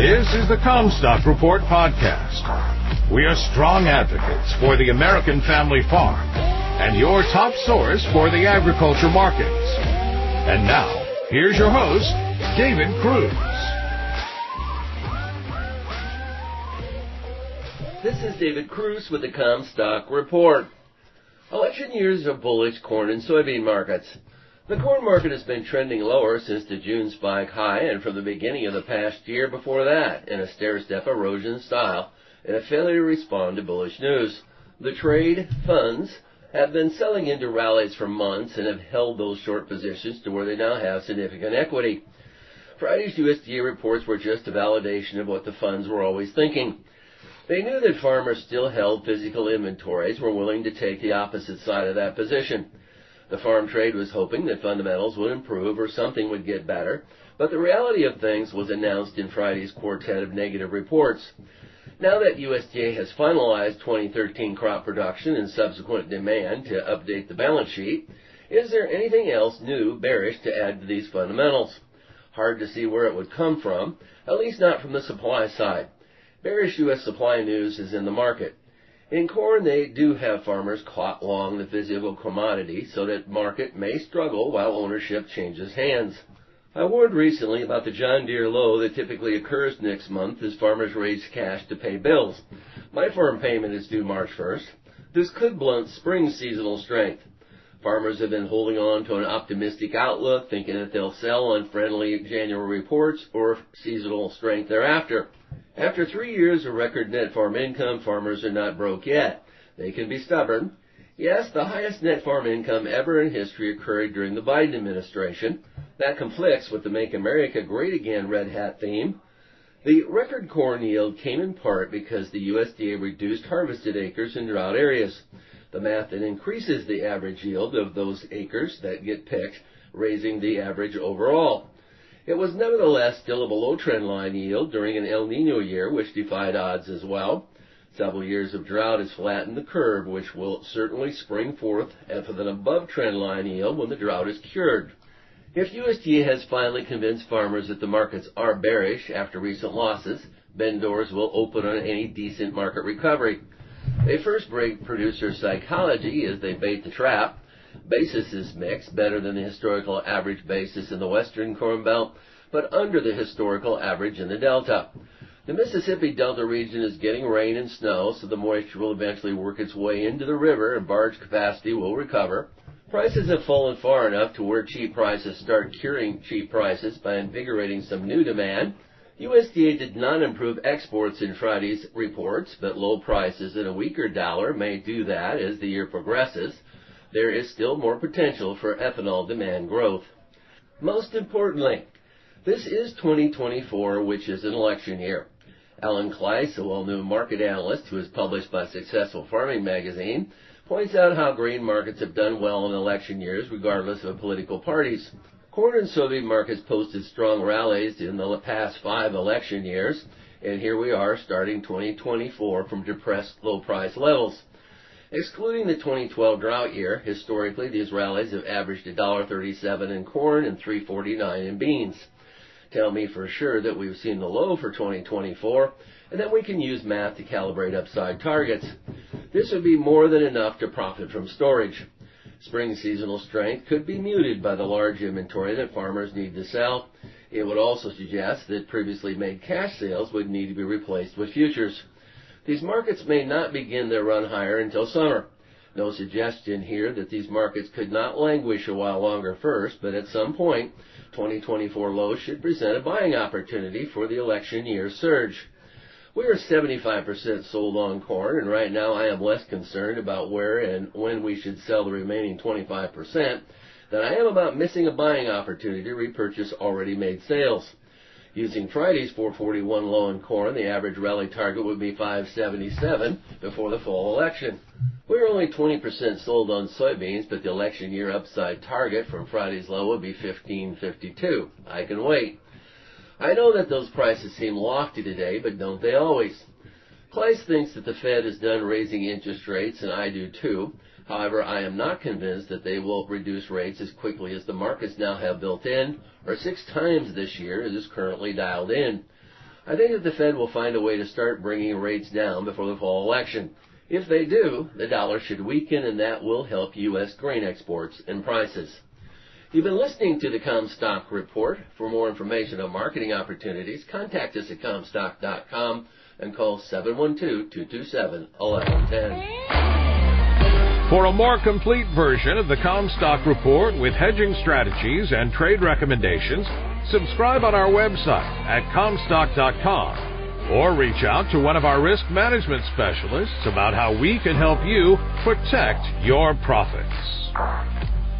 This is the CommStock Report podcast. We are strong advocates for the American family farm and your top source for the agriculture markets. And now, here's your host, David Kruse. This is David Kruse with the CommStock Report. Election years are bullish corn and soybean markets. The corn market has been trending lower since the June spike high and from the beginning of the past year before that in a stair-step erosion style in a failure to respond to bullish news. The trade funds have been selling into rallies for months and have held those short positions to where they now have significant equity. Friday's USDA reports were just a validation of what the funds were always thinking. They knew that farmers still held physical inventories, were willing to take the opposite side of that position. The farm trade was hoping that fundamentals would improve or something would get better, but the reality of things was announced in Friday's quartet of negative reports. Now that USDA has finalized 2013 crop production and subsequent demand to update the balance sheet, is there anything else new bearish to add to these fundamentals? Hard to see where it would come from, at least not from the supply side. Bearish U.S. supply news is in the market. In corn, they do have farmers caught long the physical commodity, so that market may struggle while ownership changes hands. I warned recently about the John Deere low that typically occurs next month as farmers raise cash to pay bills. My farm payment is due March 1st. This could blunt spring seasonal strength. Farmers have been holding on to an optimistic outlook, thinking that they'll sell on friendly January reports or seasonal strength thereafter. After three years of record net farm income, farmers are not broke yet. They can be stubborn. Yes, the highest net farm income ever in history occurred during the Biden administration. That conflicts with the Make America Great Again red hat theme. The record corn yield came in part because the USDA reduced harvested acres in drought areas. The math then increases the average yield of those acres that get picked, raising the average overall. It was nevertheless still a below trend line yield during an El Nino year, which defied odds as well. Several years of drought has flattened the curve, which will certainly spring forth with an above trend line yield when the drought is cured. If USDA has finally convinced farmers that the markets are bearish after recent losses, then doors will open on any decent market recovery. They first break producer psychology as they bait the trap. Basis is mixed, better than the historical average basis in the western corn belt, but under the historical average in the delta. The Mississippi Delta region is getting rain and snow, so the moisture will eventually work its way into the river and barge capacity will recover. Prices have fallen far enough to where cheap prices start curing cheap prices by invigorating some new demand. USDA did not improve exports in Friday's reports, but low prices and a weaker dollar may do that as the year progresses there is still more potential for ethanol demand growth. Most importantly, this is 2024, which is an election year. Alan Kluis, a well-known market analyst who is published by Successful Farming magazine, points out how grain markets have done well in election years regardless of political parties. Corn and soybean markets posted strong rallies in the past five election years, and here we are starting 2024 from depressed low price levels. Excluding the 2012 drought year, historically these rallies have averaged $1.37 in corn and $3.49 in beans. Tell me for sure that we've seen the low for 2024 and that we can use math to calibrate upside targets. This would be more than enough to profit from storage. Spring seasonal strength could be muted by the large inventory that farmers need to sell. It would also suggest that previously made cash sales would need to be replaced with futures. These markets may not begin their run higher until summer. No suggestion here that these markets could not languish a while longer first, but at some point, 2024 lows should present a buying opportunity for the election year surge. We are 75% sold on corn, and right now I am less concerned about where and when we should sell the remaining 25% than I am about missing a buying opportunity to repurchase already made sales. Using Friday's 441 low in corn, the average rally target would be 577 before the fall election. We're only 20% sold on soybeans, but the election year upside target from Friday's low would be 1552. I can wait. I know that those prices seem lofty today, but don't they always? Kluis thinks that the Fed is done raising interest rates, and I do too. However, I am not convinced that they will reduce rates as quickly as the markets now have built in, or six times this year as is currently dialed in. I think that the Fed will find a way to start bringing rates down before the fall election. If they do, the dollar should weaken and that will help U.S. grain exports and prices. You've been listening to the CommStock Report. For more information on marketing opportunities, contact us at Commstock.com and call 712-227-1110. For a more complete version of the CommStock Report with hedging strategies and trade recommendations, subscribe on our website at commstock.com or reach out to one of our risk management specialists about how we can help you protect your profits.